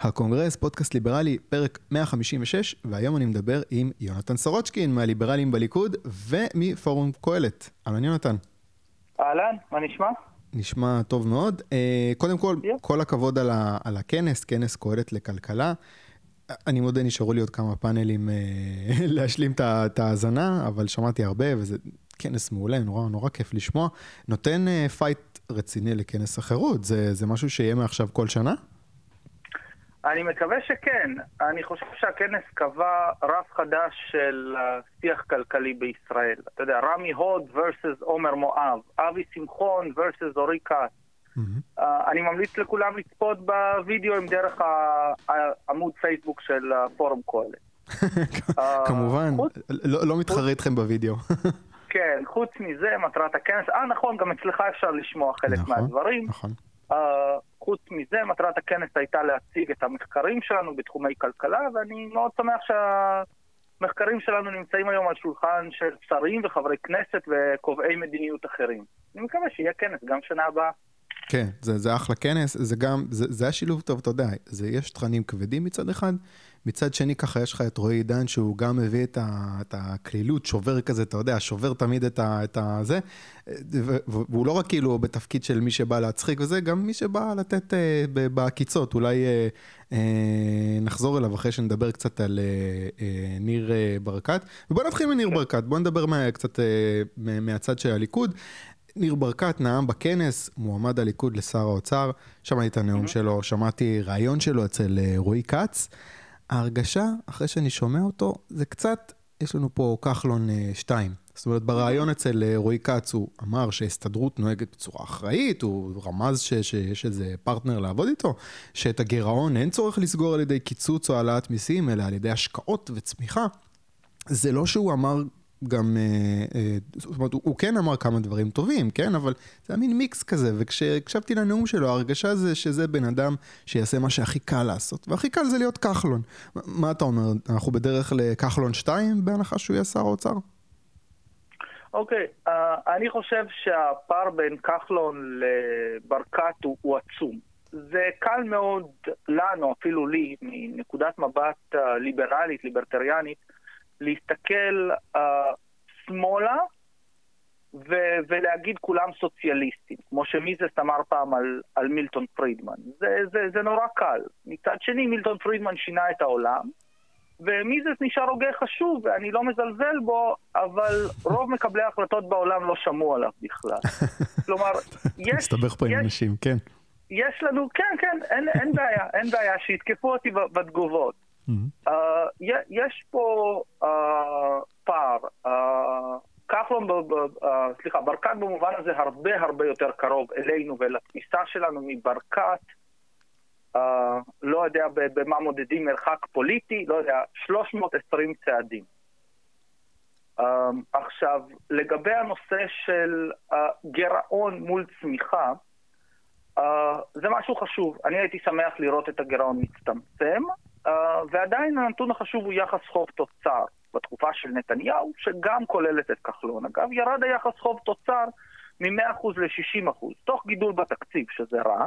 הקונגרס, פודקאסט ליברלי, פרק 156, והיום אני מדבר עם יונתן סורוצ'קין מהליברלים בליכוד ומפורום קהלת. אהלן יונתן. אהלן, מה נשמע? נשמע טוב מאוד. אה, קודם כל, yeah. כל הכבוד על, ה, על הכנס, כנס קהלת לכלכלה. אני מודה, נשארו לי עוד כמה פאנלים אה, להשלים את ההאזנה, אבל שמעתי הרבה, וזה כנס מעולה, נורא נורא כיף לשמוע. נותן fight אה, רציני לכנס החירות, זה, זה משהו שיהיה מעכשיו כל שנה? אני מקווה שכן. אני חושב שהכנס קבע רף חדש של אה, שיח כלכלי בישראל. אתה יודע, רמי הוד versus עומר מואב, אבי שמחון versus אורי כץ. Mm-hmm. Uh, אני ממליץ לכולם לצפות בווידאו דרך העמוד פייסבוק של פורום קהלת. כמובן, חוץ... לא, לא מתחרה איתכם בווידאו. כן, חוץ מזה, מטרת הכנס, אה נכון, גם אצלך אפשר לשמוע חלק נכון, מהדברים. נכון. Uh, חוץ מזה, מטרת הכנס הייתה להציג את המחקרים שלנו בתחומי כלכלה, ואני מאוד שמח שהמחקרים שלנו נמצאים היום על שולחן של שרים וחברי כנסת וקובעי מדיניות אחרים. אני מקווה שיהיה כנס גם שנה הבאה. כן, זה, זה אחלה כנס, זה גם, זה, זה השילוב טוב, אתה יודע, זה, יש תכנים כבדים מצד אחד, מצד שני ככה יש לך את רועי עידן שהוא גם מביא את, ה, את הקלילות, שובר כזה, אתה יודע, שובר תמיד את, ה, את הזה, והוא לא רק כאילו בתפקיד של מי שבא להצחיק וזה, גם מי שבא לתת אה, בעקיצות, אולי אה, אה, נחזור אליו אחרי שנדבר קצת על אה, אה, ניר אה, ברקת. ובוא נתחיל מניר ברקת, בוא נדבר מה, קצת אה, מהצד של הליכוד. ניר ברקת נאם בכנס, מועמד הליכוד לשר האוצר, שמעתי את הנאום mm-hmm. שלו, שמעתי ראיון שלו אצל אה, רועי כץ. ההרגשה, אחרי שאני שומע אותו, זה קצת, יש לנו פה כחלון 2. אה, זאת אומרת, בריאיון אצל אה, רועי כץ הוא אמר שההסתדרות נוהגת בצורה אחראית, הוא רמז ש, שיש איזה פרטנר לעבוד איתו, שאת הגירעון אין צורך לסגור על ידי קיצוץ או העלאת מיסים, אלא על ידי השקעות וצמיחה. זה לא שהוא אמר גם, אה, אה, זאת אומרת, הוא, כן אמר כמה דברים טובים, כן? אבל זה היה מין מיקס כזה, וכשהקשבתי לנאום שלו, ההרגשה זה שזה בן אדם שיעשה מה שהכי קל לעשות, והכי קל זה להיות כחלון. מה אתה אומר, אנחנו בדרך לכחלון 2 בהנחה שהוא יהיה שר האוצר? אוקיי, uh, אני חושב שהפער בין כחלון לברקת הוא, עצום. זה קל מאוד לנו, אפילו לי, מנקודת מבט ליברלית, ליברטריאנית, להסתכל uh, שמאלה ו- ולהגיד כולם סוציאליסטים, כמו שמיזס אמר פעם על, על מילטון פרידמן. זה, זה, זה נורא קל. מצד שני, מילטון פרידמן שינה את העולם, ומיזס נשאר הוגה חשוב, ואני לא מזלזל בו, אבל רוב מקבלי ההחלטות בעולם לא שמעו עליו בכלל. כלומר, יש... מסתבך פה עם אנשים, כן. יש לנו, כן, כן, אין, אין בעיה, אין בעיה, שיתקפו אותי בתגובות. Uh, יש פה uh, פער. Uh, כחלון, סליחה, ברקת במובן הזה הרבה הרבה יותר קרוב אלינו ולתפיסה שלנו מברקת. לא יודע במה מודדים מרחק פוליטי, לא יודע, 320 צעדים. עכשיו, לגבי הנושא של גירעון מול צמיחה, זה משהו חשוב. אני הייתי שמח לראות את הגירעון מצטמצם, ועדיין הנתון החשוב הוא יחס חוב תוצר. בתקופה של נתניהו, שגם כוללת את כחלון. אגב, ירד היחס חוב תוצר מ-100% ל-60%, תוך גידול בתקציב, שזה רע,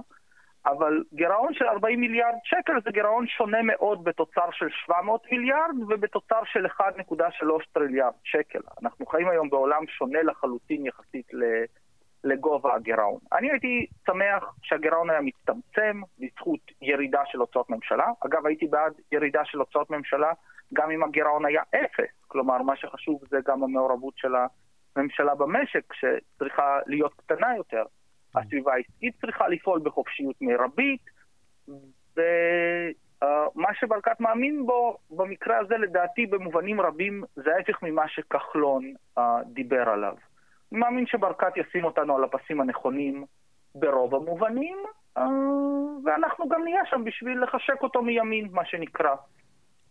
אבל גירעון של 40 מיליארד שקל זה גירעון שונה מאוד בתוצר של 700 מיליארד ובתוצר של 1.3 טריליארד שקל. אנחנו חיים היום בעולם שונה לחלוטין יחסית ל... לגובה הגירעון. אני הייתי שמח שהגירעון היה מצטמצם בזכות ירידה של הוצאות ממשלה. אגב, הייתי בעד ירידה של הוצאות ממשלה גם אם הגירעון היה אפס. כלומר, מה שחשוב זה גם המעורבות של הממשלה במשק, שצריכה להיות קטנה יותר. הסביבה העסקית צריכה לפעול בחופשיות מרבית, ומה שברקת מאמין בו, במקרה הזה לדעתי במובנים רבים, זה ההפך ממה שכחלון uh, דיבר עליו. מאמין שברקת ישים אותנו על הפסים הנכונים ברוב המובנים, אה, ואנחנו גם נהיה שם בשביל לחשק אותו מימין, מה שנקרא.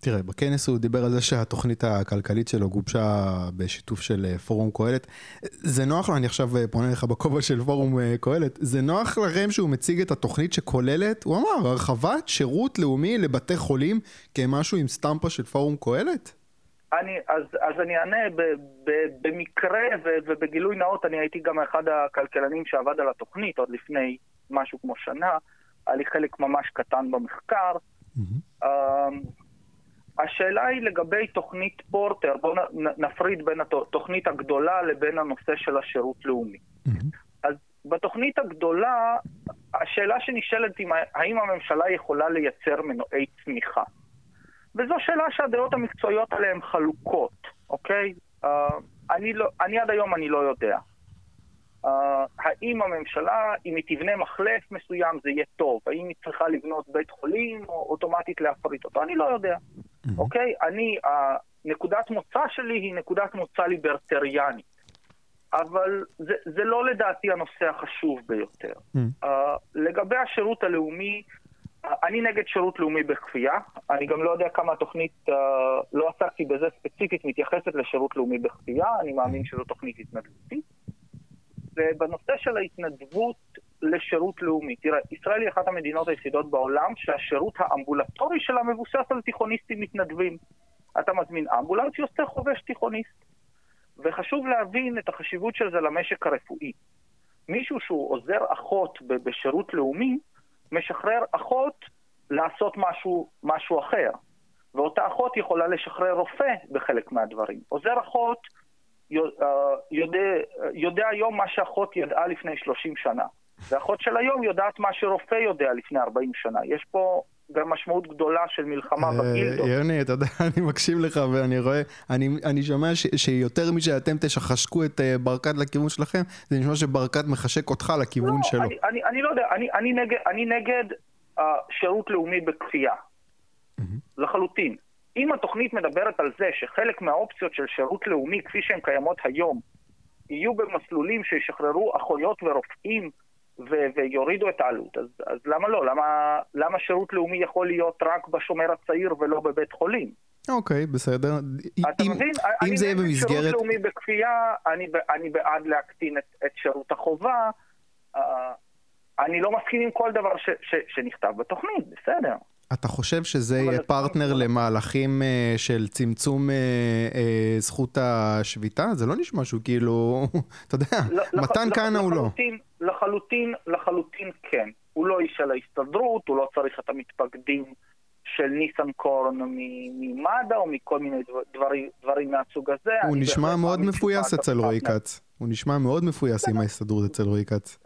תראה, בכנס הוא דיבר על זה שהתוכנית הכלכלית שלו גובשה בשיתוף של אה, פורום קהלת. זה נוח לו, אני עכשיו אה, פונה לך בכובע של פורום קהלת, זה נוח לכם שהוא מציג את התוכנית שכוללת, הוא אמר, הרחבת שירות לאומי לבתי חולים כמשהו עם סטמפה של פורום קהלת? אני, אז, אז אני אענה, ב, ב, במקרה ו, ובגילוי נאות, אני הייתי גם אחד הכלכלנים שעבד על התוכנית עוד לפני משהו כמו שנה, היה לי חלק ממש קטן במחקר, Mm-hmm. השאלה היא לגבי תוכנית פורטר, בואו נפריד בין התוכנית הגדולה לבין הנושא של השירות לאומי. Mm-hmm. אז בתוכנית הגדולה, השאלה שנשאלת היא האם הממשלה יכולה לייצר מנועי צמיחה. וזו שאלה שהדעות המקצועיות עליהן חלוקות, אוקיי? Uh, אני, לא, אני עד היום אני לא יודע. Uh, האם הממשלה, אם היא תבנה מחלף מסוים זה יהיה טוב? האם היא צריכה לבנות בית חולים או אוטומטית להפריט אותו? אני לא יודע. Mm-hmm. אוקיי? אני, נקודת מוצא שלי היא נקודת מוצא ליברטריאנית. אבל זה, זה לא לדעתי הנושא החשוב ביותר. Mm-hmm. Uh, לגבי השירות הלאומי, אני נגד שירות לאומי בכפייה, אני גם לא יודע כמה התוכנית, uh, לא עסקתי בזה ספציפית, מתייחסת לשירות לאומי בכפייה, אני מאמין שזו תוכנית התנדבותית. ובנושא של ההתנדבות לשירות לאומי, תראה, ישראל היא אחת המדינות היחידות בעולם שהשירות האמבולטורי שלה מבוסס על תיכוניסטים מתנדבים. אתה מזמין אמבולנס, יוצא חובש תיכוניסט. וחשוב להבין את החשיבות של זה למשק הרפואי. מישהו שהוא עוזר אחות בשירות לאומי, משחרר אחות לעשות משהו, משהו אחר. ואותה אחות יכולה לשחרר רופא בחלק מהדברים. עוזר אחות אה, יודע, יודע היום מה שאחות ידעה לפני 30 שנה. ואחות של היום יודעת מה שרופא יודע לפני 40 שנה. יש פה גם משמעות גדולה של מלחמה אה, בגילדות. יוני, אתה יודע, אני מקשיב לך ואני רואה, אני, אני שומע ש, שיותר משאתם תשחשקו את אה, ברקת לכיוון שלכם, זה נשמע שברקת מחשק אותך לכיוון לא, שלו. אני, אני, אני לא יודע, אני, אני נגד, אני נגד uh, שירות לאומי בכפייה, mm-hmm. לחלוטין. אם התוכנית מדברת על זה שחלק מהאופציות של שירות לאומי, כפי שהן קיימות היום, יהיו במסלולים שישחררו אחיות ורופאים ו- ויורידו את העלות. אז, אז למה לא? למה, למה שירות לאומי יכול להיות רק בשומר הצעיר ולא בבית חולים? אוקיי, okay, בסדר. אתה אם, מבין? אם זה יהיה במסגרת... שירות לאומי בכפייה, אני, אני בעד להקטין את, את שירות החובה. Uh, אני לא מסכים עם כל דבר ש, ש, שנכתב בתוכנית, בסדר. אתה חושב שזה יהיה פרטנר למהלכים uh, של צמצום uh, uh, זכות השביתה? זה לא נשמע שהוא כאילו, אתה יודע, לא, מתן כהנא הוא לא. לחלוטין, לחלוטין כן. הוא לא איש של ההסתדרות, הוא לא צריך את המתפקדים של ניסנקורן ממד"א או מכל מיני דברים, דברים מהסוג הזה. הוא נשמע מאוד מפויס אצל רועי כץ. הוא נשמע מאוד מפויס עם ההסתדרות אצל רועי כץ.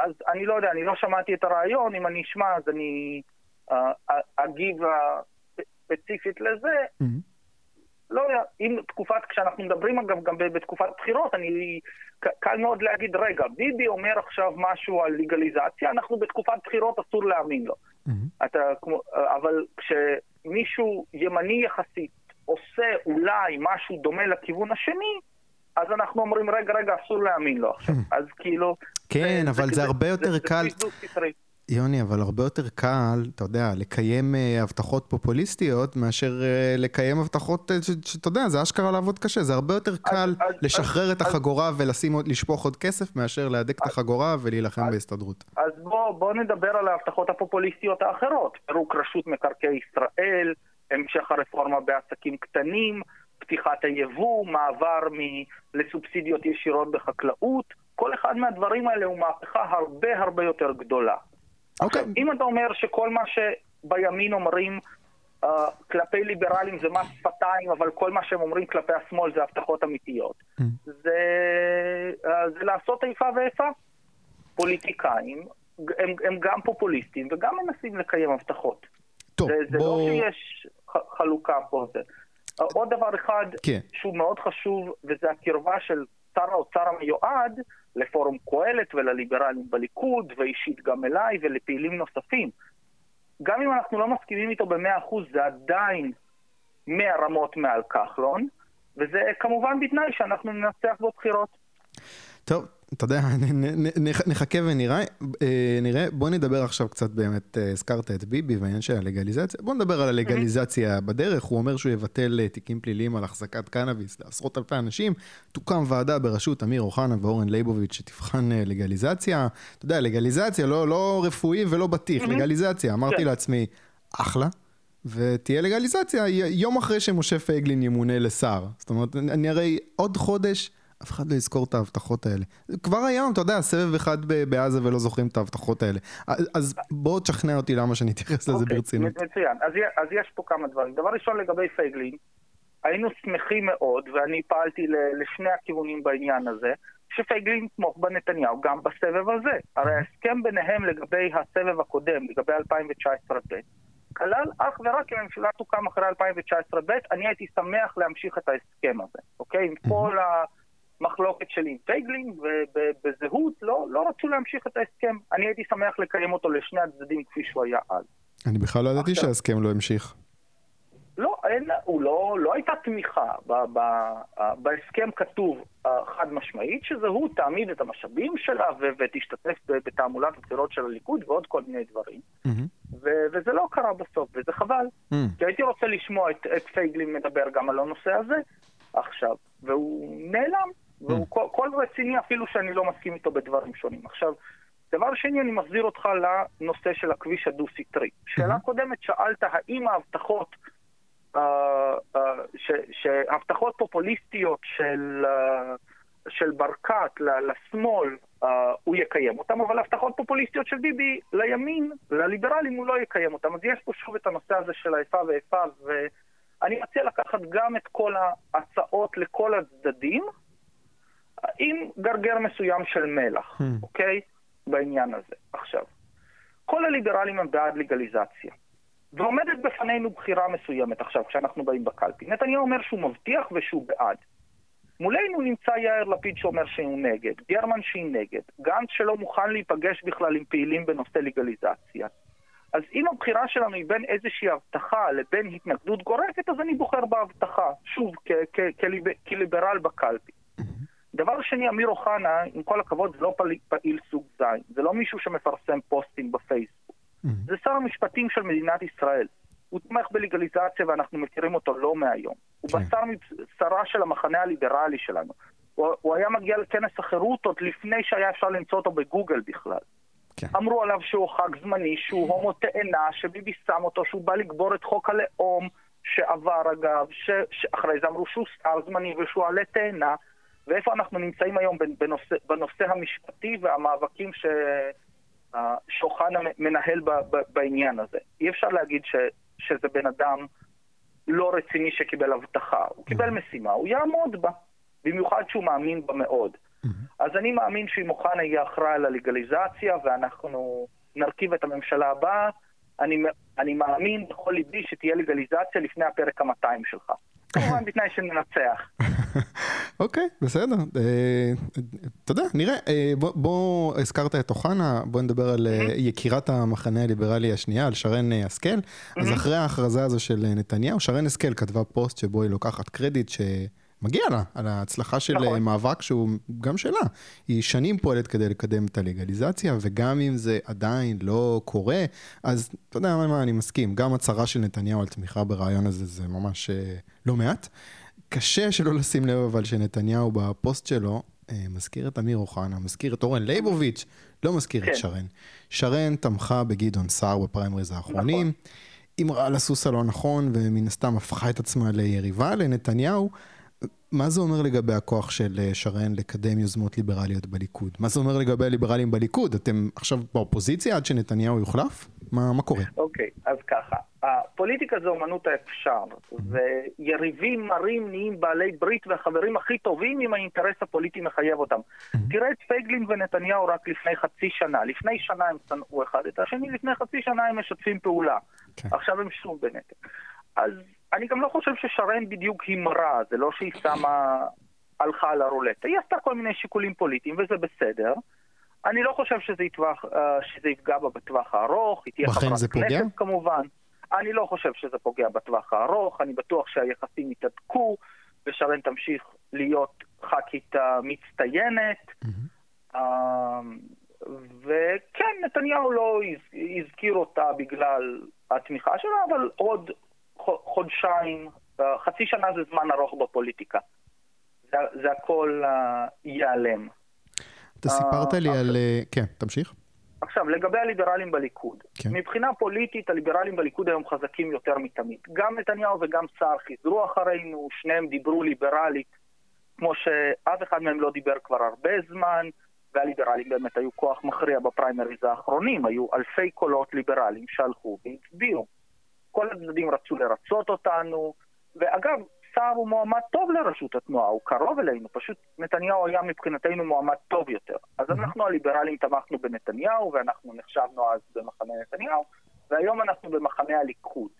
אז אני לא יודע, אני לא שמעתי את הרעיון, אם אני אשמע אז אני אגיב ספציפית לזה. Mm-hmm. לא יודע, אם תקופת, כשאנחנו מדברים אגב גם בתקופת בחירות, אני, קל מאוד להגיד, רגע, ביבי אומר עכשיו משהו על לגליזציה, אנחנו בתקופת בחירות אסור להאמין לו. Mm-hmm. אתה, אבל כשמישהו ימני יחסית עושה אולי משהו דומה לכיוון השני, אז אנחנו אומרים, רגע, רגע, אסור להאמין לו עכשיו. Mm-hmm. אז כאילו... כן, זה, אבל זה, זה הרבה יותר זה, קל. זה יוני, אבל הרבה יותר קל, אתה יודע, לקיים uh, הבטחות פופוליסטיות מאשר uh, לקיים הבטחות, uh, שאתה יודע, זה אשכרה לעבוד קשה. זה הרבה יותר קל אז, לשחרר אז, את החגורה ולשפוך עוד כסף מאשר להדק את החגורה ולהילחם בהסתדרות. אז בוא, בוא נדבר על ההבטחות הפופוליסטיות האחרות. פירוק רשות מקרקעי ישראל, המשך הרפורמה בעסקים קטנים, פתיחת היבוא, מעבר מ- לסובסידיות ישירות בחקלאות. כל אחד מהדברים האלה הוא מהפכה הרבה הרבה יותר גדולה. אוקיי. עכשיו, אם אתה אומר שכל מה שבימין אומרים uh, כלפי ליברלים זה מס שפתיים, אבל כל מה שהם אומרים כלפי השמאל זה הבטחות אמיתיות, mm. זה, uh, זה לעשות איפה ואיפה. פוליטיקאים הם, הם גם פופוליסטים וגם מנסים לקיים הבטחות. טוב, זה, זה לא בוא... לא שיש חלוקה פה. זה. Uh, עוד דבר אחד כן. שהוא מאוד חשוב, וזה הקרבה של שר האוצר המיועד לפורום קהלת ולליברלים בליכוד, ואישית גם אליי ולפעילים נוספים. גם אם אנחנו לא מסכימים איתו במאה אחוז, זה עדיין מאה רמות מעל כחלון, וזה כמובן בתנאי שאנחנו ננצח בבחירות. טוב, אתה יודע, נחכה ונראה. אה, נראה. בוא נדבר עכשיו קצת באמת, אה, הזכרת את ביבי והעניין של הלגליזציה. בוא נדבר על הלגליזציה בדרך. הוא אומר שהוא יבטל אה, תיקים פליליים על החזקת קנאביס לעשרות אלפי אנשים. תוקם ועדה בראשות אמיר אוחנה ואורן ליבוביץ' שתבחן לגליזציה. אתה יודע, לגליזציה, לא, לא רפואי ולא בטיח, לגליזציה. אמרתי כן. לעצמי, אחלה. ותהיה לגליזציה יום אחרי שמשה פייגלין ימונה לשר. זאת אומרת, אני הרי עוד חודש אף אחד לא יזכור את ההבטחות האלה. כבר היום, אתה יודע, סבב אחד בעזה ולא זוכרים את ההבטחות האלה. אז בוא תשכנע אותי למה שאני אתייחס לזה אוקיי, ברצינות. מצוין. אז, יש פה כמה דברים. דבר ראשון לגבי פייגלין, היינו שמחים מאוד, ואני פעלתי לשני הכיוונים בעניין הזה, שפייגלין יתמוך בנתניהו גם בסבב הזה. הרי ההסכם ביניהם לגבי הסבב הקודם, לגבי 2019-ב', כלל אך ורק אם הממשלה תוקם אחרי 2019-ב', אני הייתי שמח להמשיך את ההסכם הזה, אוקיי? עם כל המחלוקת שלי עם פייגלין, ובזהות לא, לא רצו להמשיך את ההסכם. אני הייתי שמח לקיים אותו לשני הצדדים כפי שהוא היה אז. אני בכלל לא ידעתי שההסכם לא המשיך. לא, אין, הוא לא, לא הייתה תמיכה. ב, ב, בהסכם כתוב חד משמעית שזהות תעמיד את המשאבים שלה ו, ותשתתף בתעמולת הבחירות של הליכוד ועוד כל מיני דברים. Mm-hmm. ו- וזה לא קרה בסוף, וזה חבל. Mm-hmm. כי הייתי רוצה לשמוע את, את פייגלין מדבר גם על הנושא הזה עכשיו, והוא נעלם. והוא כל, כל רציני אפילו שאני לא מסכים איתו בדברים שונים. עכשיו, דבר שני, אני מחזיר אותך לנושא של הכביש הדו-סטרי. שאלה mm-hmm. קודמת שאלת האם ההבטחות אה, אה, שהבטחות פופוליסטיות של, אה, של ברקת לשמאל, הוא יקיים אותם, אבל הבטחות פופוליסטיות של ביבי לימין, לליברלים, הוא לא יקיים אותם. אז יש פה שוב את הנושא הזה של האיפה ואיפה, ואני מציע לקחת גם את כל ההצעות לכל הצדדים, עם גרגר מסוים של מלח, hmm. אוקיי? בעניין הזה. עכשיו, כל הליברלים הם בעד לגליזציה. ועומדת בפנינו בחירה מסוימת עכשיו, כשאנחנו באים בקלפי. נתניהו אומר שהוא מבטיח ושהוא בעד. מולנו נמצא יאיר לפיד שאומר שהוא נגד, גרמן שהיא נגד, גנץ שלא מוכן להיפגש בכלל עם פעילים בנושא לגליזציה. אז אם הבחירה שלנו היא בין איזושהי הבטחה לבין התנגדות גורפת, אז אני בוחר בהבטחה, שוב, כליברל בקלפי. דבר שני, אמיר אוחנה, עם כל הכבוד, זה לא פעיל סוג ז', זה לא מישהו שמפרסם פוסטים בפייסבוק. Mm-hmm. זה שר המשפטים של מדינת ישראל. הוא תומך בלגליזציה ואנחנו מכירים אותו לא מהיום. הוא כן. בשר מבשרה של המחנה הליברלי שלנו. הוא, הוא היה מגיע לכנס החירות עוד לפני שהיה אפשר למצוא אותו בגוגל בכלל. כן. אמרו עליו שהוא חג זמני, שהוא הומו תאנה, שביבי שם אותו, שהוא בא לגבור את חוק הלאום שעבר אגב, ש, שאחרי זה אמרו שהוא שר זמני ושהוא עלה תאנה, ואיפה אנחנו נמצאים היום בנושא, בנושא המשפטי והמאבקים ש... שאוחנה מנהל בעניין הזה. אי אפשר להגיד ש, שזה בן אדם לא רציני שקיבל הבטחה. הוא קיבל mm-hmm. משימה, הוא יעמוד בה, במיוחד שהוא מאמין בה מאוד. Mm-hmm. אז אני מאמין שאם אוחנה יהיה אחראי על הלגליזציה ואנחנו נרכיב את הממשלה הבאה, אני, אני מאמין בכל ליבי שתהיה לגליזציה לפני הפרק ה-200 שלך. כמובן בתנאי שננצח. אוקיי, בסדר. אה, אתה יודע, נראה. אה, בוא, הזכרת את אוחנה, בוא נדבר על אה, יקירת המחנה הליברלי השנייה, על שרן השכל. אז אחרי ההכרזה הזו של נתניהו, שרן השכל כתבה פוסט שבו היא לוקחת קרדיט ש... מגיע לה, על ההצלחה של נכון. מאבק שהוא גם שלה. היא שנים פועלת כדי לקדם את הלגליזציה, וגם אם זה עדיין לא קורה, אז אתה יודע מה, אני מסכים. גם הצהרה של נתניהו על תמיכה ברעיון הזה זה ממש לא מעט. קשה שלא לשים לב אבל שנתניהו בפוסט שלו אה, מזכיר את אמיר אוחנה, מזכיר את אורן ליבוביץ', לא מזכיר כן. את שרן. שרן תמכה בגדעון סער בפריימריז האחרונים. נכון. אמרה על הסוס הלא נכון ומן הסתם הפכה את עצמה ליריבה לנתניהו. מה זה אומר לגבי הכוח של אה, שרן לקדם יוזמות ליברליות בליכוד? מה זה אומר לגבי הליברלים בליכוד? אתם עכשיו באופוזיציה עד שנתניהו יוחלף? מה, מה קורה? אוקיי, okay, אז ככה. הפוליטיקה זה אומנות האפשר, ויריבים מרים נהיים בעלי ברית והחברים הכי טובים אם האינטרס הפוליטי מחייב אותם. תראה את פייגלין ונתניהו רק לפני חצי שנה. לפני שנה הם שנאו אחד את השני, לפני חצי שנה הם משתפים פעולה. כן. עכשיו הם שוב בנטל. אז אני גם לא חושב ששרן בדיוק הימרה, זה לא שהיא שמה, הלכה על הרולטה. היא עשתה כל מיני שיקולים פוליטיים וזה בסדר. אני לא חושב שזה, יטווח, אה, שזה יפגע בה בטווח הארוך, היא תהיה חברת כנסת כמובן. אני לא חושב שזה פוגע בטווח הארוך, אני בטוח שהיחסים יתהדקו, ושרן תמשיך להיות ח"כית מצטיינת. Mm-hmm. וכן, נתניהו לא הזכיר אותה בגלל התמיכה שלה, אבל עוד חודשיים, אה, חצי שנה זה זמן ארוך בפוליטיקה. זה, זה הכל uh, ייעלם. אתה סיפרת לי על... כן, תמשיך. עכשיו, לגבי הליברלים בליכוד. כן. מבחינה פוליטית, הליברלים בליכוד היום חזקים יותר מתמיד. גם נתניהו וגם סער חיזרו אחרינו, שניהם דיברו ליברלית כמו שאף אחד מהם לא דיבר כבר הרבה זמן, והליברלים באמת היו כוח מכריע בפריימריז האחרונים, היו אלפי קולות ליברליים שהלכו והצביעו. כל הצדדים רצו לרצות אותנו, ואגב, סער הוא מועמד טוב לראשות התנועה, הוא קרוב אלינו, פשוט נתניהו היה מבחינתנו מועמד טוב יותר. אז אנחנו הליברלים תמכנו בנתניהו, ואנחנו נחשבנו אז במחנה נתניהו, והיום אנחנו במחנה הליכוד.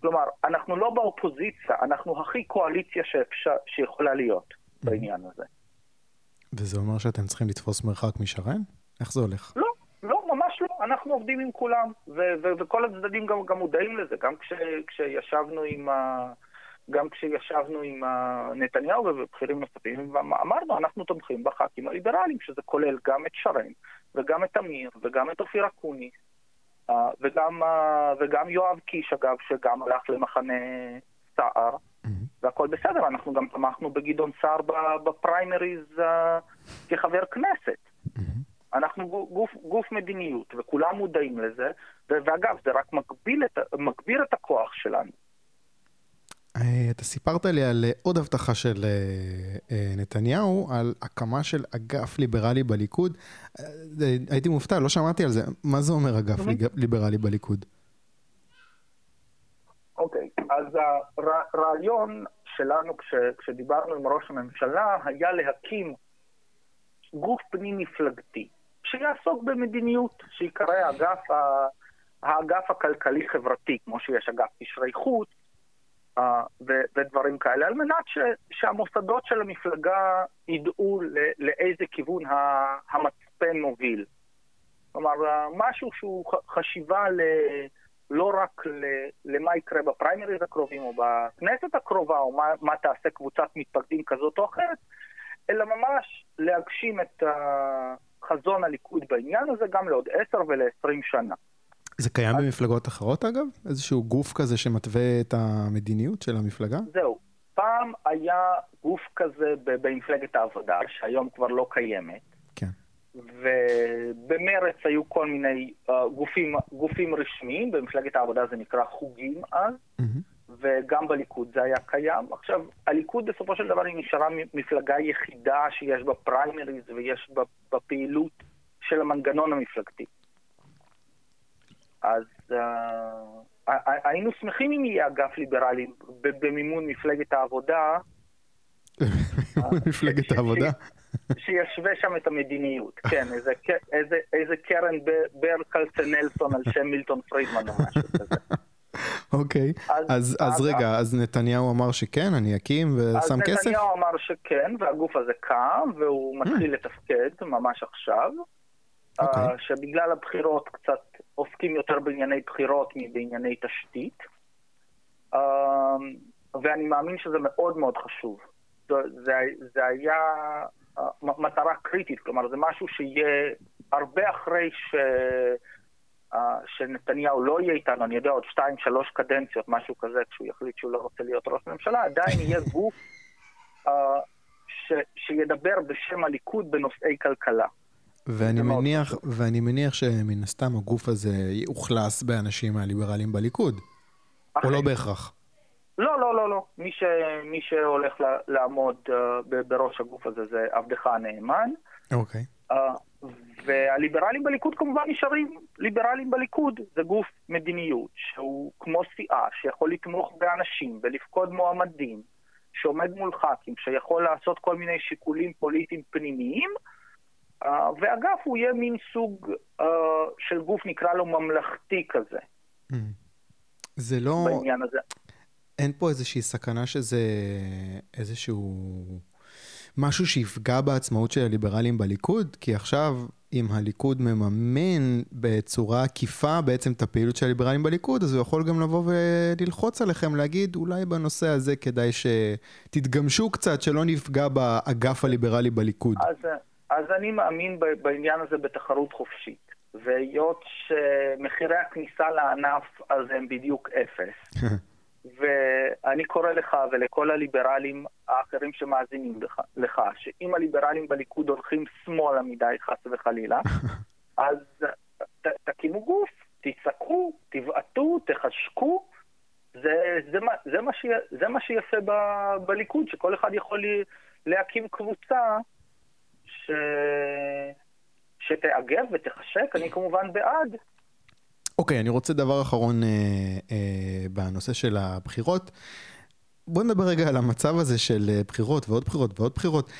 כלומר, אנחנו לא באופוזיציה, אנחנו הכי קואליציה שאפשר, שיכולה להיות בעניין הזה. וזה אומר שאתם צריכים לתפוס מרחק משרן? איך זה הולך? לא, ממש לא. אנחנו עובדים עם כולם, ו- ו- וכל הצדדים גם, גם מודעים לזה. גם כש- כשישבנו עם ה... גם כשישבנו עם נתניהו ובכירים נוספים, אמרנו, אנחנו תומכים בח"כים הליברליים, שזה כולל גם את שרן, וגם את אמיר, וגם את אופיר אקוניס, וגם, וגם יואב קיש, אגב, שגם הלך למחנה סער, mm-hmm. והכל בסדר, אנחנו גם תמכנו בגדעון סער בפריימריז כחבר כנסת. אנחנו גוף, גוף מדיניות, וכולם מודעים לזה, ואגב, זה רק מגביל את, מגביר את הכוח שלנו. אה, אתה סיפרת לי על אה, עוד הבטחה של אה, נתניהו, על הקמה של אגף ליברלי בליכוד. הייתי מופתע, לא שמעתי על זה. מה זה אומר אגף ליברלי בליכוד? אוקיי, אז הרעיון שלנו כש, כשדיברנו עם ראש הממשלה היה להקים גוף פנים-מפלגתי שיעסוק במדיניות, שיקרא האגף, האגף הכלכלי-חברתי, כמו שיש אגף קשרי חוץ, ו- ודברים כאלה, על מנת ש- שהמוסדות של המפלגה ידעו לאיזה כיוון המצפן מוביל. כלומר, משהו שהוא חשיבה ל- לא רק ל- למה יקרה בפריימריז הקרובים או בכנסת הקרובה, או מה, מה תעשה קבוצת מתפקדים כזאת או אחרת, אלא ממש להגשים את חזון הליכוד בעניין הזה גם לעוד עשר ול-20 שנה. זה קיים במפלגות אחרות אגב? איזשהו גוף כזה שמתווה את המדיניות של המפלגה? זהו. פעם היה גוף כזה במפלגת העבודה, שהיום כבר לא קיימת. כן. ובמרץ היו כל מיני uh, גופים, גופים רשמיים, במפלגת העבודה זה נקרא חוגים אז, mm-hmm. וגם בליכוד זה היה קיים. עכשיו, הליכוד בסופו של דבר היא נשארה מפלגה יחידה שיש בה פריימריז ויש בה בפעילות של המנגנון המפלגתי. אז uh, היינו שמחים אם יהיה אגף ליברלי במימון מפלגת העבודה. במימון מפלגת העבודה? שישווה שם את המדיניות, כן, איזה, איזה, איזה קרן בר כלצנלסון על שם מילטון פרידמן או משהו כזה. אוקיי, אז, אז, אז רגע, אז נתניהו אמר שכן, אני אקים ושם כסף? אז נתניהו אמר שכן, והגוף הזה קם, והוא מתחיל לתפקד ממש עכשיו. Okay. אוקיי. Uh, שבגלל הבחירות קצת עוסקים יותר בענייני בחירות מבענייני תשתית. Uh, ואני מאמין שזה מאוד מאוד חשוב. זה, זה, זה היה uh, מטרה קריטית, כלומר זה משהו שיהיה הרבה אחרי ש, שנתניהו לא יהיה איתנו, אני יודע, עוד שתיים, שלוש קדנציות, משהו כזה, כשהוא יחליט שהוא לא רוצה להיות ראש ממשלה, עדיין יהיה גוף uh, ש, שידבר בשם הליכוד בנושאי כלכלה. ואני מניח, ואני מניח שמן הסתם הגוף הזה יאוכלס באנשים מהליברלים בליכוד, או לא בהכרח? לא, לא, לא, לא. מי, ש, מי שהולך לעמוד uh, בראש הגוף הזה זה עבדך הנאמן. אוקיי. Uh, והליברלים בליכוד כמובן נשארים ליברלים בליכוד. זה גוף מדיניות שהוא כמו סיעה, שיכול לתמוך באנשים ולפקוד מועמדים, שעומד מול ח"כים, שיכול לעשות כל מיני שיקולים פוליטיים פנימיים. Uh, ואגף הוא יהיה מין סוג uh, של גוף, נקרא לו ממלכתי כזה. Mm. זה לא... בעניין הזה. אין פה איזושהי סכנה שזה איזשהו... משהו שיפגע בעצמאות של הליברלים בליכוד? כי עכשיו, אם הליכוד מממן בצורה עקיפה בעצם את הפעילות של הליברלים בליכוד, אז הוא יכול גם לבוא וללחוץ עליכם, להגיד, אולי בנושא הזה כדאי שתתגמשו קצת, שלא נפגע באגף הליברלי בליכוד. אז, אז אני מאמין בעניין הזה בתחרות חופשית. והיות שמחירי הכניסה לענף אז הם בדיוק אפס, ואני קורא לך ולכל הליברלים האחרים שמאזינים לך, לך שאם הליברלים בליכוד הולכים שמאלה מדי, חס וחלילה, אז ת, תקימו גוף, תצעקו, תבעטו, תחשקו. זה, זה, זה, מה, זה, מה, ש, זה מה שיפה ב, בליכוד, שכל אחד יכול להקים קבוצה ש... שתאגב ותחשק, אני כמובן בעד. אוקיי, okay, אני רוצה דבר אחרון אה, אה, בנושא של הבחירות. בוא נדבר רגע על המצב הזה של אה, בחירות ועוד בחירות ועוד בחירות.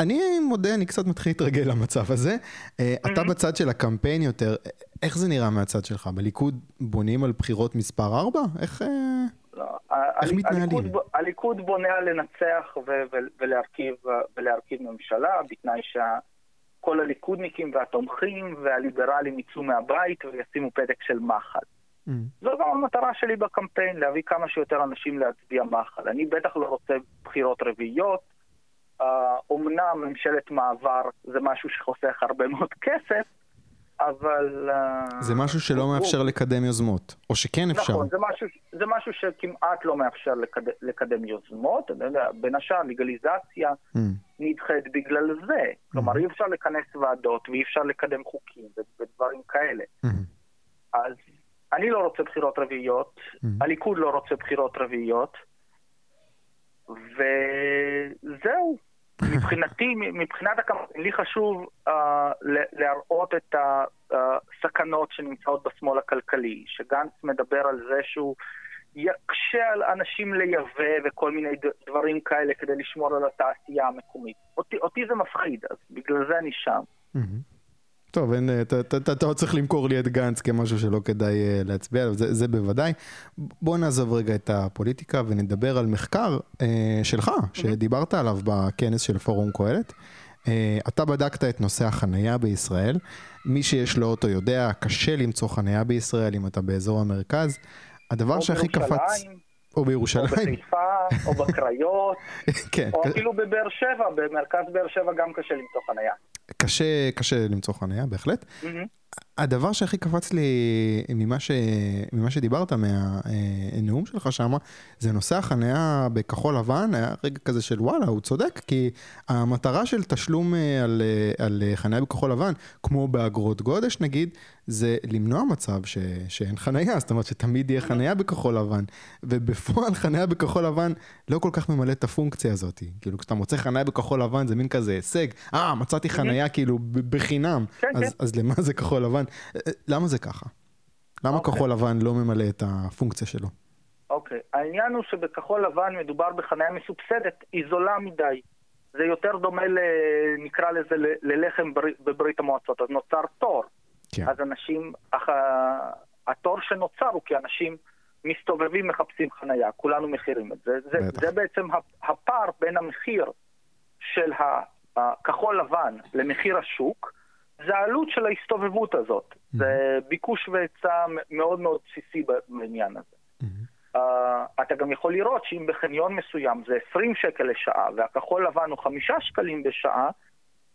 אני מודה, אני קצת מתחיל להתרגל למצב הזה. Mm-hmm. אתה בצד של הקמפיין יותר, איך זה נראה מהצד שלך? בליכוד בונים על בחירות מספר 4? איך, לא, איך מתנהלים? הליכוד, הליכוד בונה על לנצח ולהרכיב, ולהרכיב ממשלה, בתנאי שכל הליכודניקים והתומכים והליברלים יצאו מהבית וישימו פתק של מחל. Mm. זו גם המטרה שלי בקמפיין, להביא כמה שיותר אנשים להצביע מחל. אני בטח לא רוצה בחירות רביעיות. אומנם ממשלת מעבר זה משהו שחוסך הרבה מאוד כסף, אבל... זה משהו שלא הוא... מאפשר לקדם יוזמות, או שכן אפשר. נכון, זה משהו, זה משהו שכמעט לא מאפשר לקד... לקדם יוזמות, בין השאר לגליזציה mm. נדחית בגלל זה. Mm. כלומר, אי אפשר לכנס ועדות ואי אפשר לקדם חוקים ודברים כאלה. Mm. אז אני לא רוצה בחירות רביעיות, mm. הליכוד לא רוצה בחירות רביעיות, וזהו. מבחינתי, מבחינת הקמפיין, לי חשוב uh, להראות את הסכנות שנמצאות בשמאל הכלכלי, שגנץ מדבר על זה שהוא יקשה על אנשים לייבא וכל מיני דברים כאלה כדי לשמור על התעשייה המקומית. אותי, אותי זה מפחיד, אז בגלל זה אני שם. Mm-hmm. טוב, אין, אתה, אתה, אתה, אתה לא צריך למכור לי את גנץ כמשהו שלא כדאי uh, להצביע עליו, זה, זה בוודאי. בוא נעזוב רגע את הפוליטיקה ונדבר על מחקר uh, שלך, שדיברת עליו בכנס של פורום קהלת. Uh, אתה בדקת את נושא החנייה בישראל. מי שיש לו אוטו יודע, קשה למצוא חנייה בישראל אם אתה באזור המרכז. הדבר שהכי קפץ... או בירושלים. או בחיפה, או בקריות, כן. או אפילו בבאר שבע, במרכז באר שבע גם קשה למצוא חנייה. קשה, קשה למצוא חניה, בהחלט. Mm-hmm. הדבר שהכי קפץ לי ממה, ש... ממה שדיברת, מהנאום שלך שם, זה נושא החניה בכחול לבן, היה רגע כזה של וואלה, הוא צודק, כי המטרה של תשלום אה, על, אה, על חניה בכחול לבן, כמו באגרות גודש נגיד, זה למנוע מצב ש... שאין חניה, זאת אומרת שתמיד יהיה חניה בכחול לבן, ובפועל חניה בכחול לבן לא כל כך ממלא את הפונקציה הזאת. כאילו כשאתה מוצא חניה בכחול לבן זה מין כזה הישג, אה, מצאתי חניה כאילו בחינם, כן, אז, כן. אז למה זה כחול לבן? אה, למה זה ככה? למה okay. אוקיי. כחול לבן לא ממלא את הפונקציה שלו? אוקיי, okay. העניין הוא שבכחול לבן מדובר בחניה מסובסדת, היא זולה מדי. זה יותר דומה, ל, נקרא לזה, ל, ללחם בר, בברית המועצות, אז נוצר תור. כן. אז אנשים, אח, התור שנוצר הוא כי אנשים מסתובבים, מחפשים חנייה, כולנו מכירים את זה. זה, זה בעצם הפער בין המחיר של הכחול לבן למחיר השוק, זה העלות של ההסתובבות הזאת. Mm-hmm. זה ביקוש והיצע מאוד מאוד בסיסי בעניין הזה. Mm-hmm. Uh, אתה גם יכול לראות שאם בחניון מסוים זה 20 שקל לשעה והכחול לבן הוא 5 שקלים בשעה,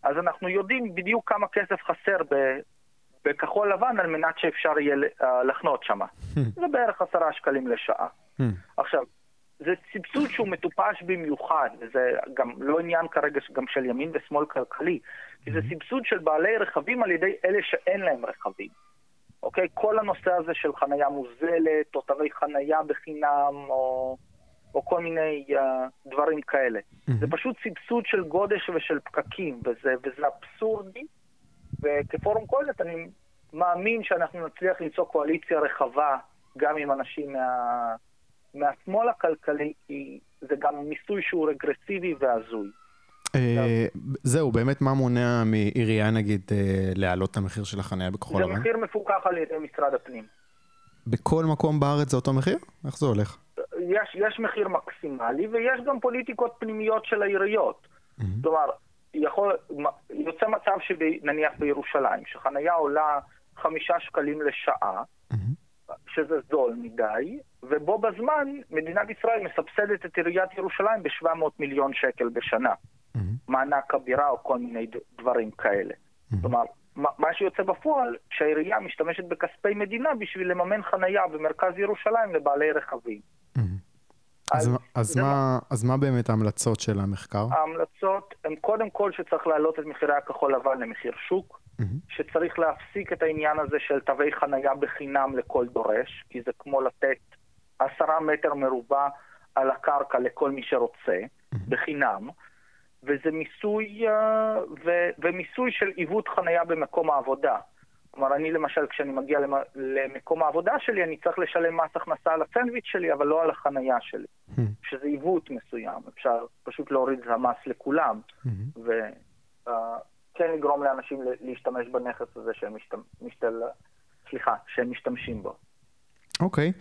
אז אנחנו יודעים בדיוק כמה כסף חסר ב, בכחול לבן על מנת שאפשר יהיה uh, לחנות שם. Mm-hmm. זה בערך 10 שקלים לשעה. Mm-hmm. עכשיו, זה סבסוד שהוא מטופש במיוחד, וזה גם לא עניין כרגע גם של ימין ושמאל כלכלי, כי זה סבסוד של בעלי רכבים על ידי אלה שאין להם רכבים. אוקיי? כל הנושא הזה של חנייה מוזלת, או תווי חנייה בחינם, או, או כל מיני uh, דברים כאלה. Mm-hmm. זה פשוט סבסוד של גודש ושל פקקים, וזה, וזה אבסורדי, וכפורום קולט אני מאמין שאנחנו נצליח למצוא קואליציה רחבה גם עם אנשים מה... מהשמאל הכלכלי, כי זה גם מיסוי שהוא רגרסיבי והזוי. אה, זהו, באמת מה מונע מעירייה נגיד אה, להעלות את המחיר של החניה בכחול לבן? זה מחיר מפוקח על ידי משרד הפנים. בכל מקום בארץ זה אותו מחיר? איך זה הולך? יש, יש מחיר מקסימלי ויש גם פוליטיקות פנימיות של העיריות. כלומר, יכול, יוצא מצב שנניח בירושלים, שחניה עולה חמישה שקלים לשעה, שזה זול מדי, ובו בזמן מדינת ישראל מסבסדת את עיריית ירושלים ב-700 מיליון שקל בשנה. Mm-hmm. מענק הבירה או כל מיני דברים כאלה. Mm-hmm. כלומר, מה שיוצא בפועל, שהעירייה משתמשת בכספי מדינה בשביל לממן חנייה במרכז ירושלים לבעלי רכבים. Mm-hmm. אז, אז, אז, מה, מה, אז מה באמת ההמלצות של המחקר? ההמלצות הן קודם כל שצריך להעלות את מחירי הכחול לבן למחיר שוק. Mm-hmm. שצריך להפסיק את העניין הזה של תווי חנייה בחינם לכל דורש, כי זה כמו לתת עשרה מטר מרובע על הקרקע לכל מי שרוצה, mm-hmm. בחינם. וזה מיסוי, אה, ו, ומיסוי של עיוות חנייה במקום העבודה. כלומר, אני למשל, כשאני מגיע למקום העבודה שלי, אני צריך לשלם מס הכנסה על הסנדוויץ' שלי, אבל לא על החנייה שלי. Hmm. שזה עיוות מסוים, אפשר פשוט להוריד את המס לכולם, hmm. וכן uh, לגרום לאנשים להשתמש בנכס הזה שהם, משת... משתל... סליחה, שהם משתמשים בו. אוקיי.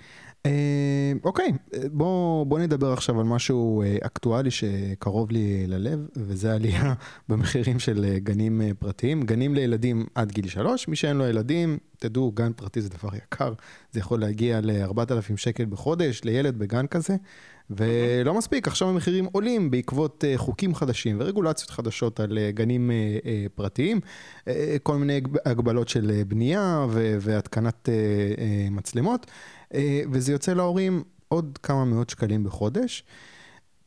אה, אוקיי, בוא, בוא נדבר עכשיו על משהו אה, אקטואלי שקרוב לי ללב, וזה עלייה במחירים של אה, גנים פרטיים. גנים לילדים עד גיל שלוש, מי שאין לו ילדים, תדעו, גן פרטי זה דבר יקר, זה יכול להגיע ל-4,000 שקל בחודש לילד בגן כזה, ולא מספיק, עכשיו המחירים עולים בעקבות חוקים חדשים ורגולציות חדשות על גנים פרטיים, כל מיני הגבלות של בנייה והתקנת מצלמות. אה, וזה יוצא להורים עוד כמה מאות שקלים בחודש.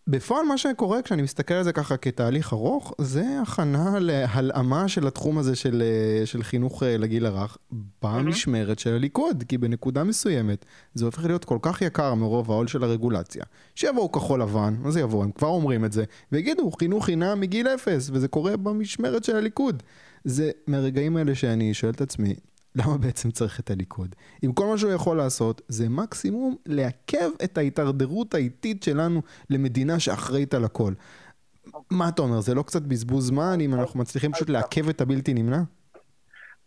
בפועל מה שקורה כשאני מסתכל על זה ככה כתהליך ארוך, זה הכנה להלאמה של התחום הזה של, אה, של חינוך אה, לגיל הרך במשמרת של הליכוד, כי בנקודה מסוימת זה הופך להיות כל כך יקר מרוב העול של הרגולציה, שיבואו כחול לבן, מה זה יבואו, הם כבר אומרים את זה, ויגידו חינוך חינם מגיל אפס, וזה קורה במשמרת של הליכוד. זה מהרגעים האלה שאני שואל את עצמי, למה בעצם צריך את הליכוד? אם כל מה שהוא יכול לעשות זה מקסימום לעכב את ההידרדרות האיטית שלנו למדינה שאחראית על הכל. מה אתה אומר, זה לא קצת בזבוז זמן אם אנחנו מצליחים פשוט לעכב את הבלתי נמנע?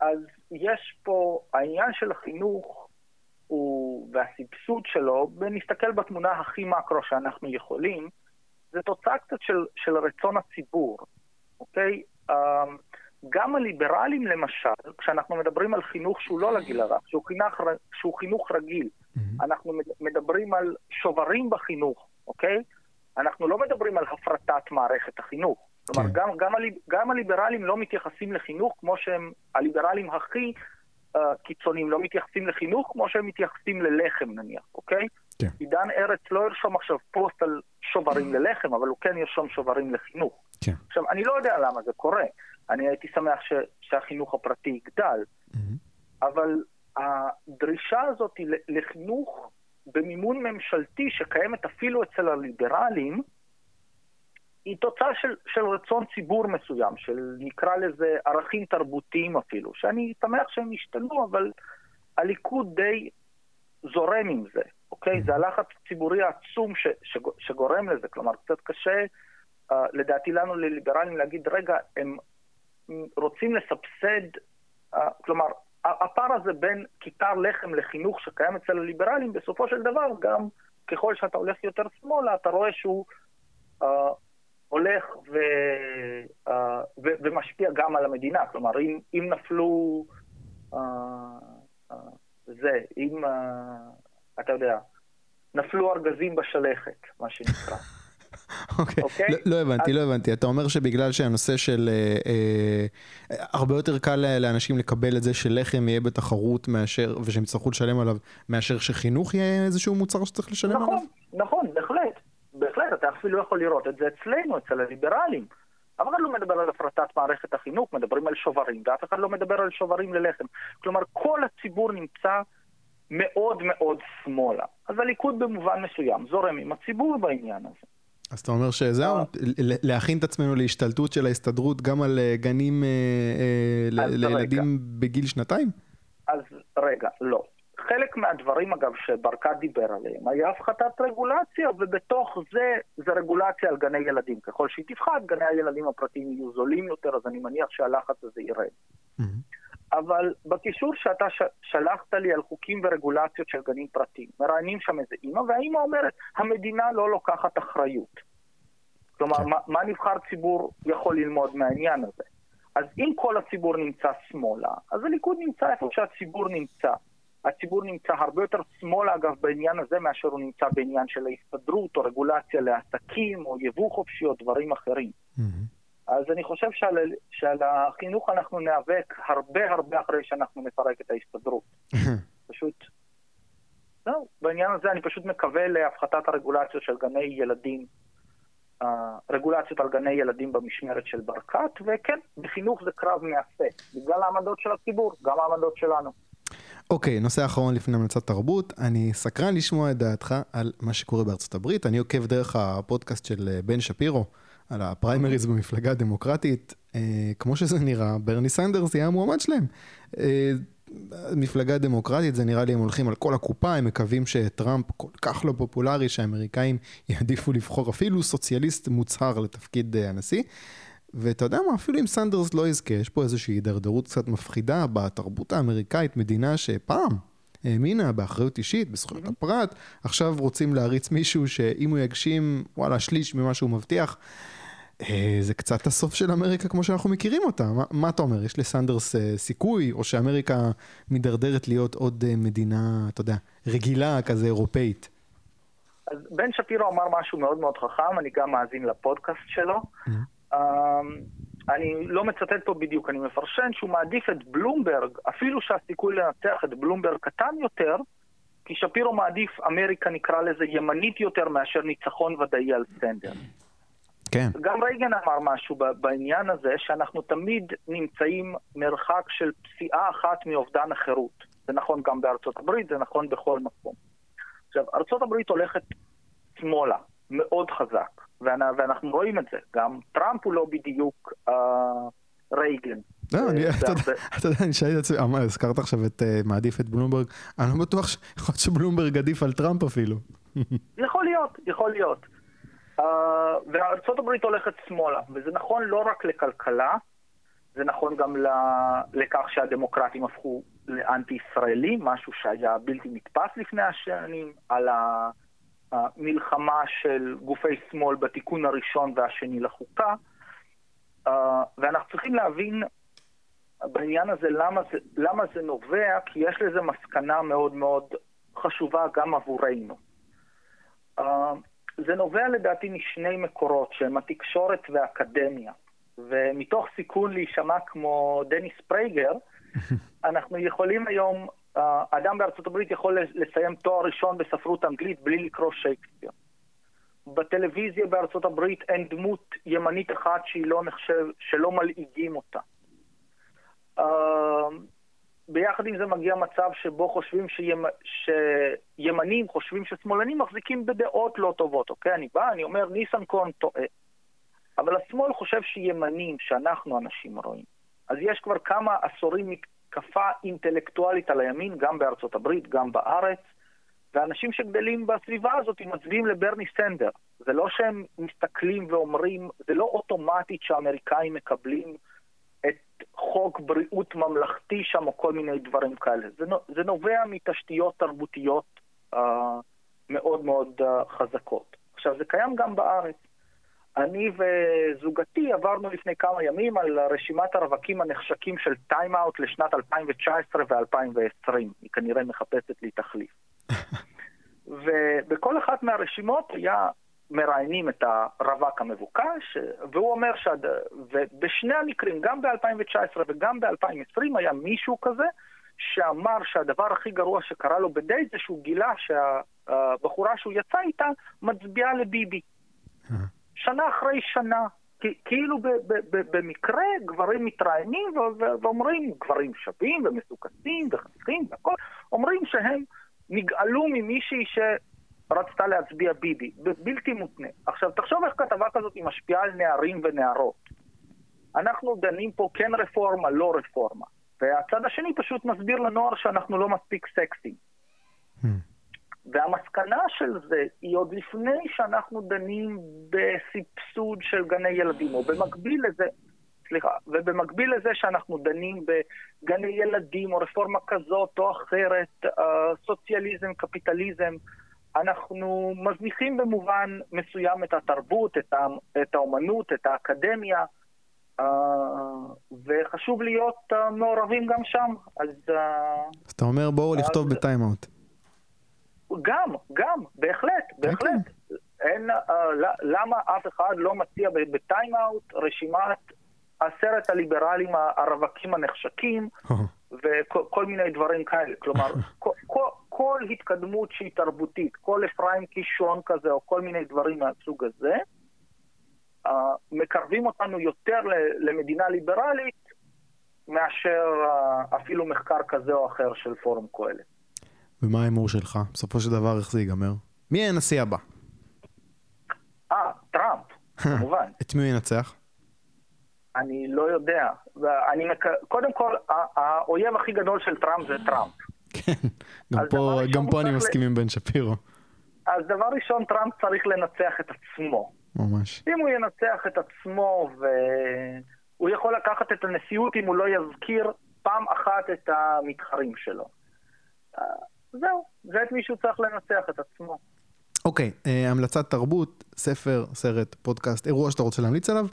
אז יש פה, העניין של החינוך הוא, והסבסוד שלו, ונסתכל בתמונה הכי מקרו שאנחנו יכולים, זה תוצאה קצת של, של רצון הציבור, אוקיי? Um, גם הליברלים למשל, כשאנחנו מדברים על חינוך שהוא לא לגיל הרך, שהוא חינוך, שהוא חינוך רגיל, mm-hmm. אנחנו מדברים על שוברים בחינוך, אוקיי? אנחנו לא מדברים על הפרטת מערכת החינוך. כלומר, כן. גם, גם, גם הליברלים לא מתייחסים לחינוך כמו שהם, הליברלים הכי uh, קיצוניים לא מתייחסים לחינוך כמו שהם מתייחסים ללחם נניח, אוקיי? כן. עידן ארץ לא ירשום עכשיו פוסט על שוברים ללחם, אבל הוא כן ירשום שוברים לחינוך. כן. עכשיו, אני לא יודע למה זה קורה. אני הייתי שמח ש, שהחינוך הפרטי יגדל, mm-hmm. אבל הדרישה הזאת לחינוך במימון ממשלתי שקיימת אפילו אצל הליברלים, היא תוצאה של, של רצון ציבור מסוים, של נקרא לזה ערכים תרבותיים אפילו, שאני שמח שהם השתנו, אבל הליכוד די זורם עם זה, אוקיי? Mm-hmm. זה הלחץ הציבורי העצום ש, ש, שגורם לזה, כלומר, קצת קשה, uh, לדעתי לנו לליברלים להגיד, רגע, הם רוצים לסבסד, אה, כלומר, הפער הזה בין כיכר לחם לחינוך שקיים אצל הליברלים, בסופו של דבר גם ככל שאתה הולך יותר שמאלה, אתה רואה שהוא uh, הולך ו, uh, ו, ומשפיע גם על המדינה. כלומר, אם, אם נפלו, uh, uh, זה, אם, uh, אתה יודע, נפלו ארגזים בשלכת, מה שנקרא. אוקיי, אוקיי? לא, לא הבנתי, לא הבנתי. אתה אומר שבגלל שהנושא של... אה, אה, הרבה יותר קל לאנשים לקבל את זה שלחם יהיה בתחרות מאשר, ושהם יצטרכו לשלם עליו, מאשר שחינוך יהיה איזשהו מוצר שצריך לשלם נכון, עליו? נכון, נכון, בהחלט. בהחלט, אתה אפילו יכול לראות את זה אצלנו, אצל הליברלים. אף אחד לא מדבר על הפרטת מערכת החינוך, מדברים על שוברים, ואף אחד לא מדבר על שוברים ללחם. כלומר, כל הציבור נמצא מאוד מאוד שמאלה. אז הליכוד במובן מסוים זורם עם הציבור בעניין הזה. אז אתה אומר שזהו, אה. להכין את עצמנו להשתלטות של ההסתדרות גם על אה, גנים אה, לילדים בגיל שנתיים? אז רגע, לא. חלק מהדברים, אגב, שברקת דיבר עליהם, היה הפחתת רגולציה, ובתוך זה, זה רגולציה על גני ילדים. ככל שהיא תפחת, גני הילדים הפרטיים יהיו זולים יותר, אז אני מניח שהלחץ הזה ירד. אבל בקישור שאתה ש... שלחת לי על חוקים ורגולציות של גנים פרטיים, מראיינים שם איזה אימא, והאימא אומרת, המדינה לא לוקחת אחריות. כלומר, כן. מה, מה נבחר ציבור יכול ללמוד מהעניין הזה? אז אם כל הציבור נמצא שמאלה, אז הליכוד נמצא איפה שהציבור נמצא. הציבור נמצא הרבה יותר שמאלה, אגב, בעניין הזה, מאשר הוא נמצא בעניין של ההסתדרות, או רגולציה לעסקים, או יבוא חופשי, או דברים אחרים. Mm-hmm. אז אני חושב שעל, שעל החינוך אנחנו ניאבק הרבה הרבה אחרי שאנחנו נפרק את ההסתדרות. פשוט, לא, בעניין הזה אני פשוט מקווה להפחתת הרגולציות של גני ילדים, אה, רגולציות על גני ילדים במשמרת של ברקת, וכן, בחינוך זה קרב מאסף, בגלל העמדות של הציבור, גם העמדות שלנו. אוקיי, okay, נושא אחרון לפני המלצת תרבות, אני סקרן לשמוע את דעתך על מה שקורה בארצות הברית, אני עוקב דרך הפודקאסט של אה, בן שפירו. על הפריימריז במפלגה הדמוקרטית, אה, כמו שזה נראה, ברני סנדרס יהיה המועמד שלהם. אה, מפלגה דמוקרטית, זה נראה לי הם הולכים על כל הקופה, הם מקווים שטראמפ כל כך לא פופולרי, שהאמריקאים יעדיפו לבחור אפילו סוציאליסט מוצהר לתפקיד אה, הנשיא. ואתה יודע מה, אפילו אם סנדרס לא יזכה, יש פה איזושהי הידרדרות קצת מפחידה בתרבות האמריקאית, מדינה שפעם האמינה באחריות אישית, בזכויות mm-hmm. הפרט, עכשיו רוצים להריץ מישהו שאם הוא יגשים, וואלה, שליש ממה שהוא מבטיח, זה קצת הסוף של אמריקה כמו שאנחנו מכירים אותה. מה, מה אתה אומר, יש לסנדרס אה, סיכוי, או שאמריקה מידרדרת להיות עוד אה, מדינה, אתה יודע, רגילה כזה אירופאית? אז בן שפירו אמר משהו מאוד מאוד חכם, אני גם מאזין לפודקאסט שלו. Mm-hmm. אני לא מצטט פה בדיוק, אני מפרשן שהוא מעדיף את בלומברג, אפילו שהסיכוי לנצח את בלומברג קטן יותר, כי שפירו מעדיף אמריקה, נקרא לזה, ימנית יותר מאשר ניצחון ודאי על סטנדר. כן. גם רייגן אמר משהו בעניין הזה, שאנחנו תמיד נמצאים מרחק של פסיעה אחת מאובדן החירות. זה נכון גם בארצות הברית, זה נכון בכל מקום. עכשיו, ארצות הברית הולכת שמאלה, מאוד חזק, ואנחנו רואים את זה. גם טראמפ הוא לא בדיוק אה, רייגן. לא, אתה יודע, אני שאלתי את עצמי, הזכרת עכשיו את אה, מעדיף את בלומברג, אני לא בטוח שיכול להיות שבלומברג עדיף על טראמפ אפילו. יכול להיות, יכול להיות. וארצות הברית הולכת שמאלה, וזה נכון לא רק לכלכלה, זה נכון גם לכך שהדמוקרטים הפכו לאנטי-ישראלים, משהו שהיה בלתי נתפס לפני השנים, על המלחמה של גופי שמאל בתיקון הראשון והשני לחוקה, uh, ואנחנו צריכים להבין בעניין הזה למה זה, למה זה נובע, כי יש לזה מסקנה מאוד מאוד חשובה גם עבורנו. זה נובע לדעתי משני מקורות, שהם התקשורת והאקדמיה. ומתוך סיכון להישמע כמו דניס פרייגר, אנחנו יכולים היום, אה, אדם בארצות הברית יכול לסיים תואר ראשון בספרות אנגלית בלי לקרוא שייקספיר. בטלוויזיה בארצות הברית אין דמות ימנית אחת שהיא לא נחשב, שלא מלעיגים אותה. ביחד עם זה מגיע מצב שבו חושבים שימ... שימנים חושבים ששמאלנים מחזיקים בדעות לא טובות, אוקיי? אני בא, אני אומר, ניסנקורן טועה. אבל השמאל חושב שימנים, שאנחנו אנשים רואים. אז יש כבר כמה עשורים מתקפה אינטלקטואלית על הימין, גם בארצות הברית, גם בארץ, ואנשים שגדלים בסביבה הזאת מצביעים לברני סנדר. זה לא שהם מסתכלים ואומרים, זה לא אוטומטית שהאמריקאים מקבלים את חוק בריאות ממלכתי שם או כל מיני דברים כאלה. זה, זה נובע מתשתיות תרבותיות uh, מאוד מאוד uh, חזקות. עכשיו, זה קיים גם בארץ. אני וזוגתי עברנו לפני כמה ימים על רשימת הרווקים הנחשקים של טיים-אאוט לשנת 2019 ו-2020. היא כנראה מחפשת לי תחליף. ובכל אחת מהרשימות היה מראיינים את הרווק המבוקש, והוא אומר שבשני המקרים, גם ב-2019 וגם ב-2020, היה מישהו כזה שאמר שהדבר הכי גרוע שקרה לו בדייט זה שהוא גילה שהבחורה שהוא יצא איתה מצביעה לביבי. שנה אחרי שנה. כאילו במקרה גברים מתראיינים ואומרים, גברים שווים ומסוכסים וחסים והכל, אומרים שהם נגאלו ממישהי ש... רצתה להצביע ביבי, בלתי מותנה. עכשיו, תחשוב איך כתבה כזאת היא משפיעה על נערים ונערות. אנחנו דנים פה כן רפורמה, לא רפורמה. והצד השני פשוט מסביר לנוער שאנחנו לא מספיק סקסיים. Hmm. והמסקנה של זה היא עוד לפני שאנחנו דנים בסבסוד של גני ילדים, או במקביל לזה, סליחה, ובמקביל לזה שאנחנו דנים בגני ילדים, או רפורמה כזאת או אחרת, uh, סוציאליזם, קפיטליזם, אנחנו מזניחים במובן מסוים את התרבות, את, ה, את האומנות, את האקדמיה, uh, וחשוב להיות uh, מעורבים גם שם. אז... Uh, אז אתה אומר בואו אז... לכתוב בטיימאוט. גם, גם, בהחלט, כן, בהחלט. כן. אין, uh, למה אף אחד לא מציע בטיימאוט רשימת עשרת הליברלים הרווקים הנחשקים, וכל מיני דברים כאלה. כלומר, כל, כל, כל התקדמות שהיא תרבותית, כל אפרים קישון כזה, או כל מיני דברים מהסוג הזה, uh, מקרבים אותנו יותר למדינה ליברלית מאשר uh, אפילו מחקר כזה או אחר של פורום קהלת. ומה ההימור שלך? בסופו של דבר איך זה ייגמר? מי הנשיא הבא? אה, טראמפ. כמובן. את מי הוא ינצח? אני לא יודע. אני מק... קודם כל, האויב הכי גדול של טראמפ זה טראמפ. כן, גם פה, גם פה אני מסכים עם בן שפירו. אז דבר ראשון, טראמפ צריך לנצח את עצמו. ממש. אם הוא ינצח את עצמו והוא יכול לקחת את הנשיאות אם הוא לא יזכיר פעם אחת את המתחרים שלו. זהו, זה את מישהו צריך לנצח את עצמו. אוקיי, okay, uh, המלצת תרבות, ספר, סרט, פודקאסט, אירוע שאתה רוצה להמליץ עליו.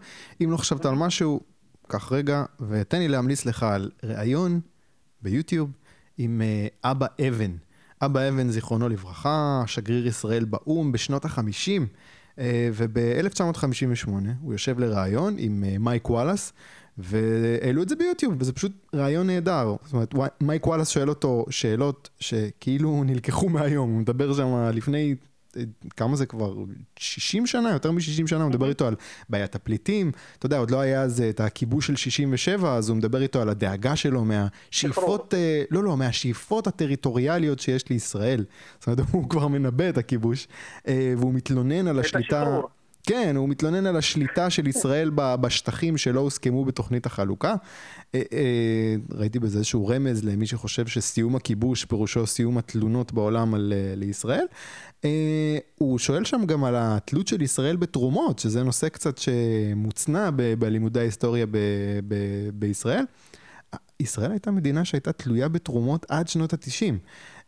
אם לא חשבת על משהו, קח רגע ותן לי להמליץ לך על ראיון ביוטיוב עם uh, אבא אבן. אבא אבן, זיכרונו לברכה, שגריר ישראל באו"ם בשנות החמישים, uh, וב-1958 הוא יושב לראיון עם uh, מייק וואלאס, והעלו את זה ביוטיוב, וזה פשוט רעיון נהדר. זאת אומרת, מייק וואלאס שואל אותו שאלות שכאילו נלקחו מהיום, הוא מדבר שם לפני כמה זה כבר, 60 שנה, יותר מ-60 שנה, הוא מדבר איתו על בעיית הפליטים, אתה יודע, עוד לא היה אז את הכיבוש של 67, אז הוא מדבר איתו על הדאגה שלו מהשאיפות, אה, לא, לא, מהשאיפות הטריטוריאליות שיש לישראל. זאת אומרת, הוא כבר מנבא את הכיבוש, אה, והוא מתלונן על השליטה... כן, הוא מתלונן על השליטה של ישראל בשטחים שלא הוסכמו בתוכנית החלוקה. אה, אה, ראיתי בזה איזשהו רמז למי שחושב שסיום הכיבוש פירושו סיום התלונות בעולם על, אה, לישראל. הוא שואל שם גם על התלות של ישראל בתרומות, שזה נושא קצת שמוצנע בלימודי ההיסטוריה ב, ב, בישראל. ישראל הייתה מדינה שהייתה תלויה בתרומות עד שנות התשעים.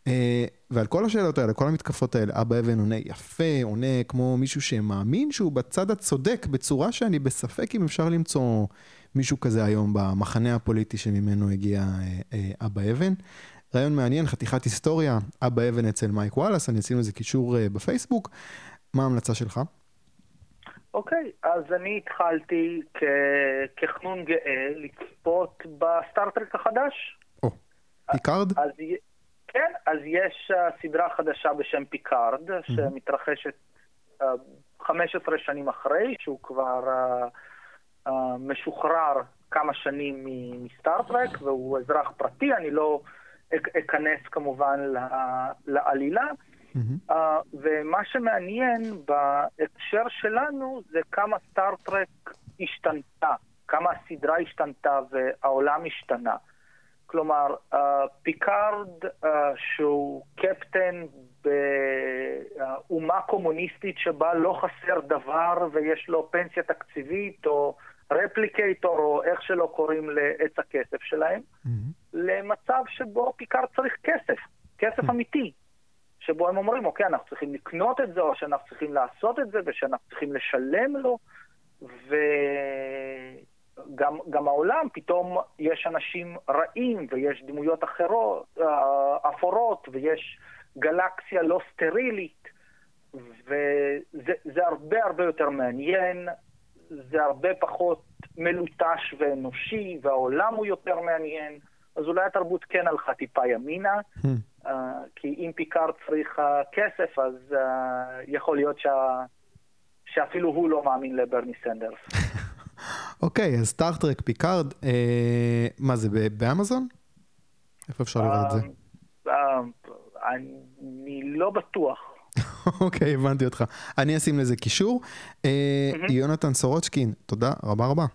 אה, ועל כל השאלות האלה, כל המתקפות האלה, אבא אבן עונה יפה, עונה כמו מישהו שמאמין שהוא בצד הצודק, בצורה שאני בספק אם אפשר למצוא מישהו כזה היום במחנה הפוליטי שממנו הגיע אה, אה, אבא אבן. רעיון מעניין, חתיכת היסטוריה, אבא אבן אצל מייק וואלאס, אני אשים לזה קישור בפייסבוק. מה ההמלצה שלך? אוקיי, okay, אז אני התחלתי כחנון גאה לצפות בסטארטרק החדש. או, oh, פיקארד? אז, כן, אז יש uh, סדרה חדשה בשם פיקארד, mm-hmm. שמתרחשת uh, 15 שנים אחרי, שהוא כבר uh, משוחרר כמה שנים מסטארטרק, והוא אזרח פרטי, אני לא אכנס כמובן לעלילה. Mm-hmm. Uh, ומה שמעניין בהקשר שלנו זה כמה סטארטרק השתנתה, כמה הסדרה השתנתה והעולם השתנה. כלומר, פיקארד, uh, שהוא קפטן באומה קומוניסטית שבה לא חסר דבר ויש לו פנסיה תקציבית או replicator או איך שלא קוראים לעץ הכסף שלהם, mm-hmm. למצב שבו פיקארד צריך כסף, כסף mm-hmm. אמיתי. שבו הם אומרים, אוקיי, אנחנו צריכים לקנות את זה, או שאנחנו צריכים לעשות את זה, ושאנחנו צריכים לשלם לו, ו... גם, גם העולם, פתאום יש אנשים רעים ויש דמויות אחרות, אה, אפורות, ויש גלקסיה לא סטרילית, וזה הרבה הרבה יותר מעניין, זה הרבה פחות מלוטש ואנושי, והעולם הוא יותר מעניין, אז אולי התרבות כן הלכה טיפה ימינה, hmm. uh, כי אם פיקארד צריך uh, כסף, אז uh, יכול להיות שה... שאפילו הוא לא מאמין לברני סנדרס. אוקיי, אז סטארטרק פיקארד, אה, מה זה, באמזון? איפה אפשר לראות את זה? אה, אה, אני לא בטוח. אוקיי, הבנתי אותך. אני אשים לזה קישור. יונתן סורוצ'קין, תודה רבה רבה.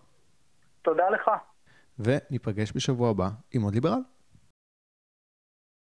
תודה לך. וניפגש בשבוע הבא עם עוד ליברל.